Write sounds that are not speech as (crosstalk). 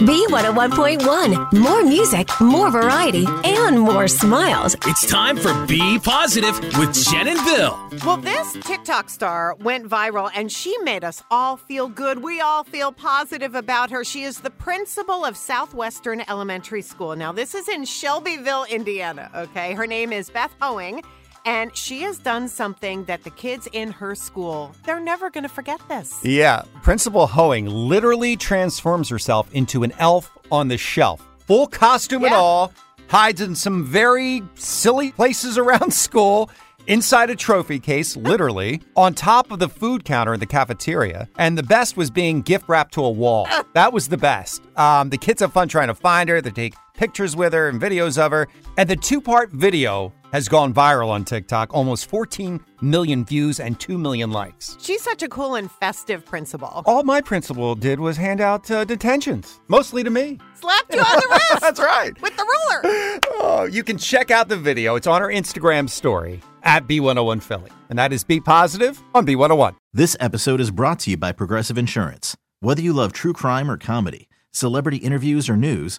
B101.1. More music, more variety, and more smiles. It's time for Be Positive with Jen and Bill. Well, this TikTok star went viral and she made us all feel good. We all feel positive about her. She is the principal of Southwestern Elementary School. Now, this is in Shelbyville, Indiana, okay? Her name is Beth Hoeing. And she has done something that the kids in her school, they're never going to forget this. Yeah, Principal Hoeing literally transforms herself into an elf on the shelf. Full costume and all, hides in some very silly places around (laughs) school, inside a trophy case, literally, on top of the food counter in the cafeteria. And the best was being gift wrapped to a wall. (laughs) That was the best. Um, the kids have fun trying to find her, they take pictures with her and videos of her. And the two part video has gone viral on TikTok, almost 14 million views and 2 million likes. She's such a cool and festive principal. All my principal did was hand out uh, detentions, mostly to me. Slapped you on the (laughs) wrist That's right. with the ruler. Oh, you can check out the video. It's on our Instagram story at B101 Philly. And that is Be Positive on B101. This episode is brought to you by Progressive Insurance. Whether you love true crime or comedy, celebrity interviews or news,